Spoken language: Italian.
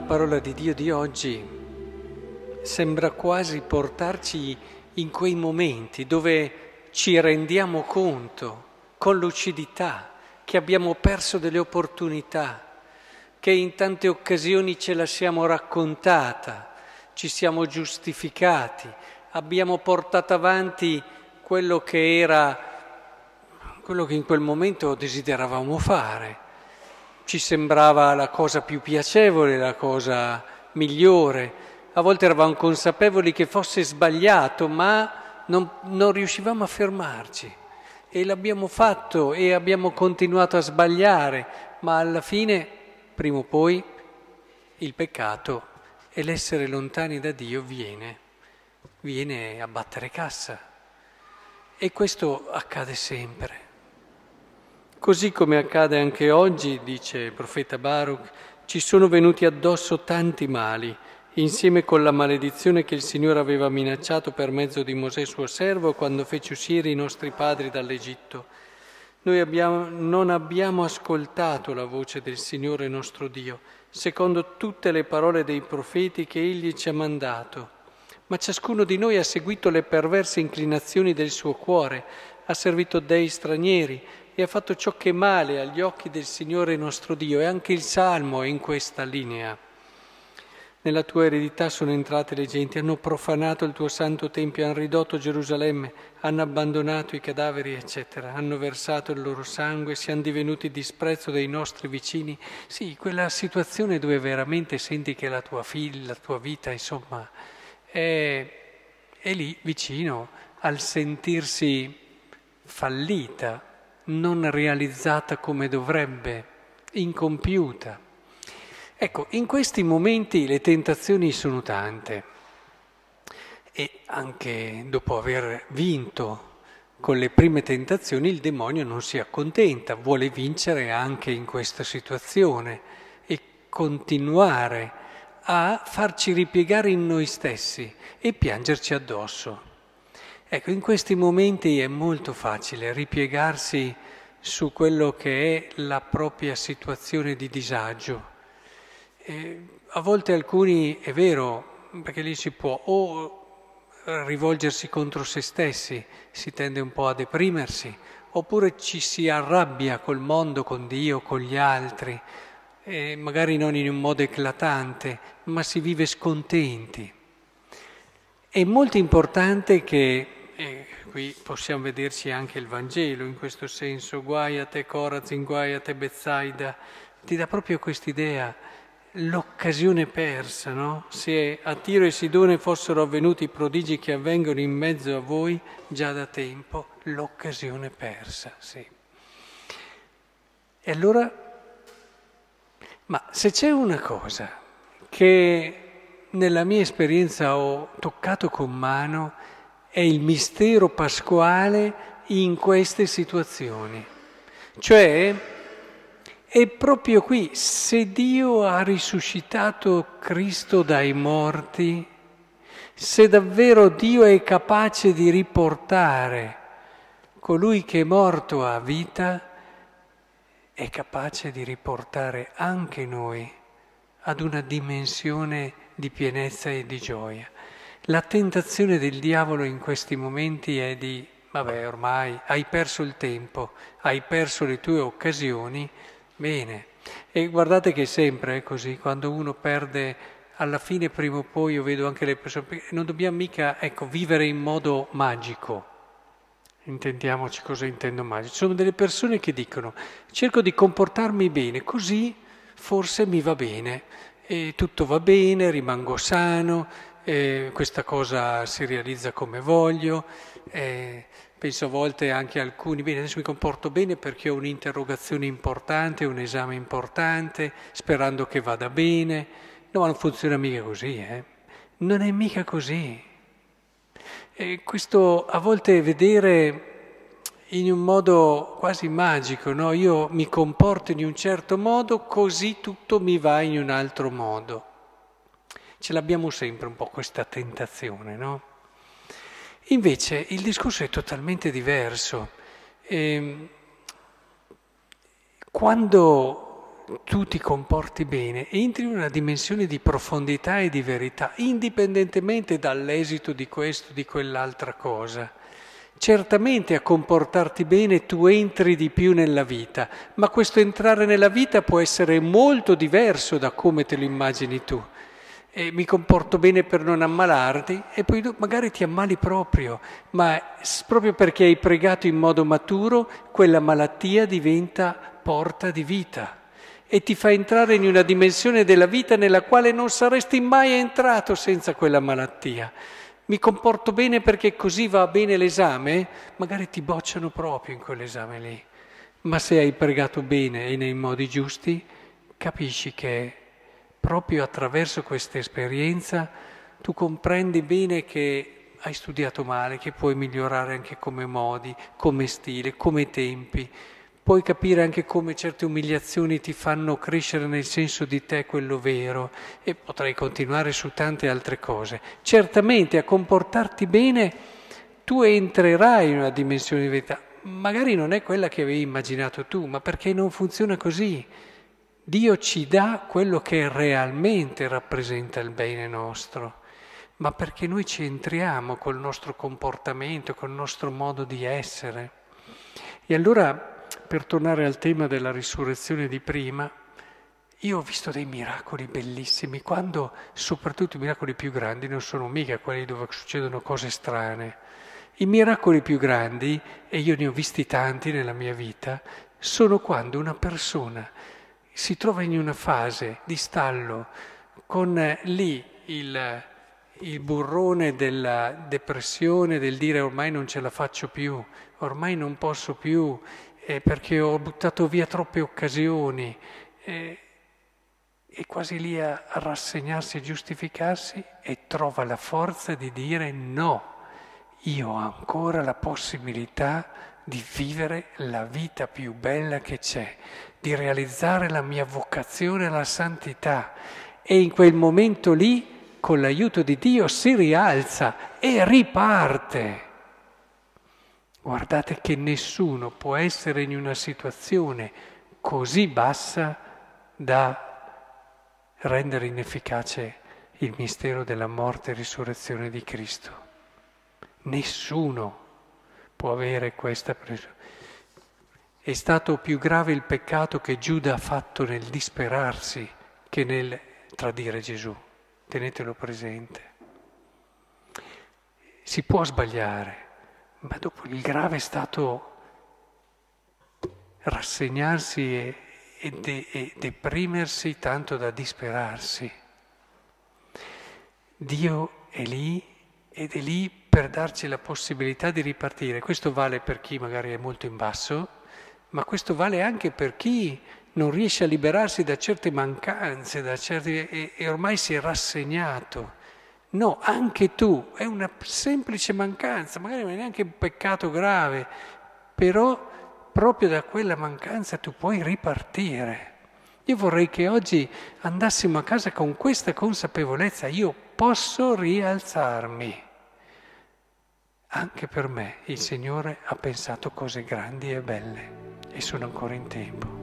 La parola di Dio di oggi sembra quasi portarci in quei momenti dove ci rendiamo conto con lucidità che abbiamo perso delle opportunità, che in tante occasioni ce la siamo raccontata, ci siamo giustificati, abbiamo portato avanti quello che era, quello che in quel momento desideravamo fare ci sembrava la cosa più piacevole, la cosa migliore. A volte eravamo consapevoli che fosse sbagliato, ma non, non riuscivamo a fermarci. E l'abbiamo fatto e abbiamo continuato a sbagliare, ma alla fine, prima o poi, il peccato e l'essere lontani da Dio viene, viene a battere cassa. E questo accade sempre. Così come accade anche oggi, dice il profeta Baruch, ci sono venuti addosso tanti mali, insieme con la maledizione che il Signore aveva minacciato per mezzo di Mosè suo servo quando fece uscire i nostri padri dall'Egitto. Noi abbiamo, non abbiamo ascoltato la voce del Signore nostro Dio, secondo tutte le parole dei profeti che Egli ci ha mandato, ma ciascuno di noi ha seguito le perverse inclinazioni del suo cuore, ha servito dei stranieri, e ha fatto ciò che è male agli occhi del Signore nostro Dio e anche il Salmo è in questa linea. Nella tua eredità sono entrate le genti, hanno profanato il tuo santo tempio, hanno ridotto Gerusalemme, hanno abbandonato i cadaveri, eccetera, hanno versato il loro sangue, si hanno divenuti disprezzo dei nostri vicini. Sì, quella situazione dove veramente senti che la tua figlia, la tua vita, insomma, è, è lì vicino al sentirsi fallita, non realizzata come dovrebbe, incompiuta. Ecco, in questi momenti le tentazioni sono tante e anche dopo aver vinto con le prime tentazioni il demonio non si accontenta, vuole vincere anche in questa situazione e continuare a farci ripiegare in noi stessi e piangerci addosso. Ecco, in questi momenti è molto facile ripiegarsi su quello che è la propria situazione di disagio. E a volte alcuni, è vero, perché lì si può o rivolgersi contro se stessi, si tende un po' a deprimersi, oppure ci si arrabbia col mondo, con Dio, con gli altri, magari non in un modo eclatante, ma si vive scontenti. È molto importante che e qui possiamo vederci anche il Vangelo in questo senso, guai a te Corazin, guai a te Bezzaida, ti dà proprio quest'idea, l'occasione persa, no? Se a Tiro e Sidone fossero avvenuti i prodigi che avvengono in mezzo a voi già da tempo, l'occasione persa, sì. E allora, ma se c'è una cosa che nella mia esperienza ho toccato con mano, è il mistero pasquale in queste situazioni. Cioè, è proprio qui, se Dio ha risuscitato Cristo dai morti, se davvero Dio è capace di riportare colui che è morto a vita, è capace di riportare anche noi ad una dimensione di pienezza e di gioia. La tentazione del diavolo in questi momenti è di, vabbè, ormai hai perso il tempo, hai perso le tue occasioni, bene. E guardate che sempre è così, quando uno perde, alla fine prima o poi io vedo anche le persone, non dobbiamo mica, ecco, vivere in modo magico. Intendiamoci cosa intendo magico. Ci sono delle persone che dicono, cerco di comportarmi bene, così forse mi va bene, e tutto va bene, rimango sano, eh, questa cosa si realizza come voglio, eh, penso a volte anche a alcuni, bene, adesso mi comporto bene perché ho un'interrogazione importante, un esame importante, sperando che vada bene. No, ma non funziona mica così, eh? Non è mica così. E questo a volte vedere in un modo quasi magico, no? Io mi comporto in un certo modo, così tutto mi va in un altro modo. Ce l'abbiamo sempre un po' questa tentazione, no? Invece il discorso è totalmente diverso. Ehm, quando tu ti comporti bene, entri in una dimensione di profondità e di verità, indipendentemente dall'esito di questo, di quell'altra cosa. Certamente a comportarti bene tu entri di più nella vita, ma questo entrare nella vita può essere molto diverso da come te lo immagini tu. E mi comporto bene per non ammalarti e poi magari ti ammali proprio, ma proprio perché hai pregato in modo maturo, quella malattia diventa porta di vita e ti fa entrare in una dimensione della vita nella quale non saresti mai entrato senza quella malattia. Mi comporto bene perché così va bene l'esame, magari ti bocciano proprio in quell'esame lì. Ma se hai pregato bene e nei modi giusti, capisci che proprio attraverso questa esperienza tu comprendi bene che hai studiato male, che puoi migliorare anche come modi, come stile, come tempi puoi capire anche come certe umiliazioni ti fanno crescere nel senso di te quello vero e potrei continuare su tante altre cose. Certamente a comportarti bene tu entrerai in una dimensione di verità, magari non è quella che avevi immaginato tu, ma perché non funziona così. Dio ci dà quello che realmente rappresenta il bene nostro, ma perché noi ci entriamo col nostro comportamento, col nostro modo di essere. E allora per tornare al tema della risurrezione di prima, io ho visto dei miracoli bellissimi, quando soprattutto i miracoli più grandi non sono mica quelli dove succedono cose strane. I miracoli più grandi, e io ne ho visti tanti nella mia vita, sono quando una persona si trova in una fase di stallo con lì il, il burrone della depressione, del dire ormai non ce la faccio più, ormai non posso più, eh, perché ho buttato via troppe occasioni. Eh, quasi lì a rassegnarsi e giustificarsi e trova la forza di dire no, io ho ancora la possibilità di vivere la vita più bella che c'è, di realizzare la mia vocazione alla santità e in quel momento lì, con l'aiuto di Dio, si rialza e riparte. Guardate che nessuno può essere in una situazione così bassa da rendere inefficace il mistero della morte e risurrezione di Cristo. Nessuno può avere questa presunzione. È stato più grave il peccato che Giuda ha fatto nel disperarsi che nel tradire Gesù. Tenetelo presente. Si può sbagliare, ma dopo il grave è stato rassegnarsi e, e, de, e deprimersi tanto da disperarsi. Dio è lì ed è lì per darci la possibilità di ripartire. Questo vale per chi magari è molto in basso, ma questo vale anche per chi non riesce a liberarsi da certe mancanze, da certi, e, e ormai si è rassegnato. No, anche tu, è una semplice mancanza, magari non è neanche un peccato grave, però proprio da quella mancanza tu puoi ripartire. Io vorrei che oggi andassimo a casa con questa consapevolezza, io posso rialzarmi. Anche per me il Signore ha pensato cose grandi e belle e sono ancora in tempo.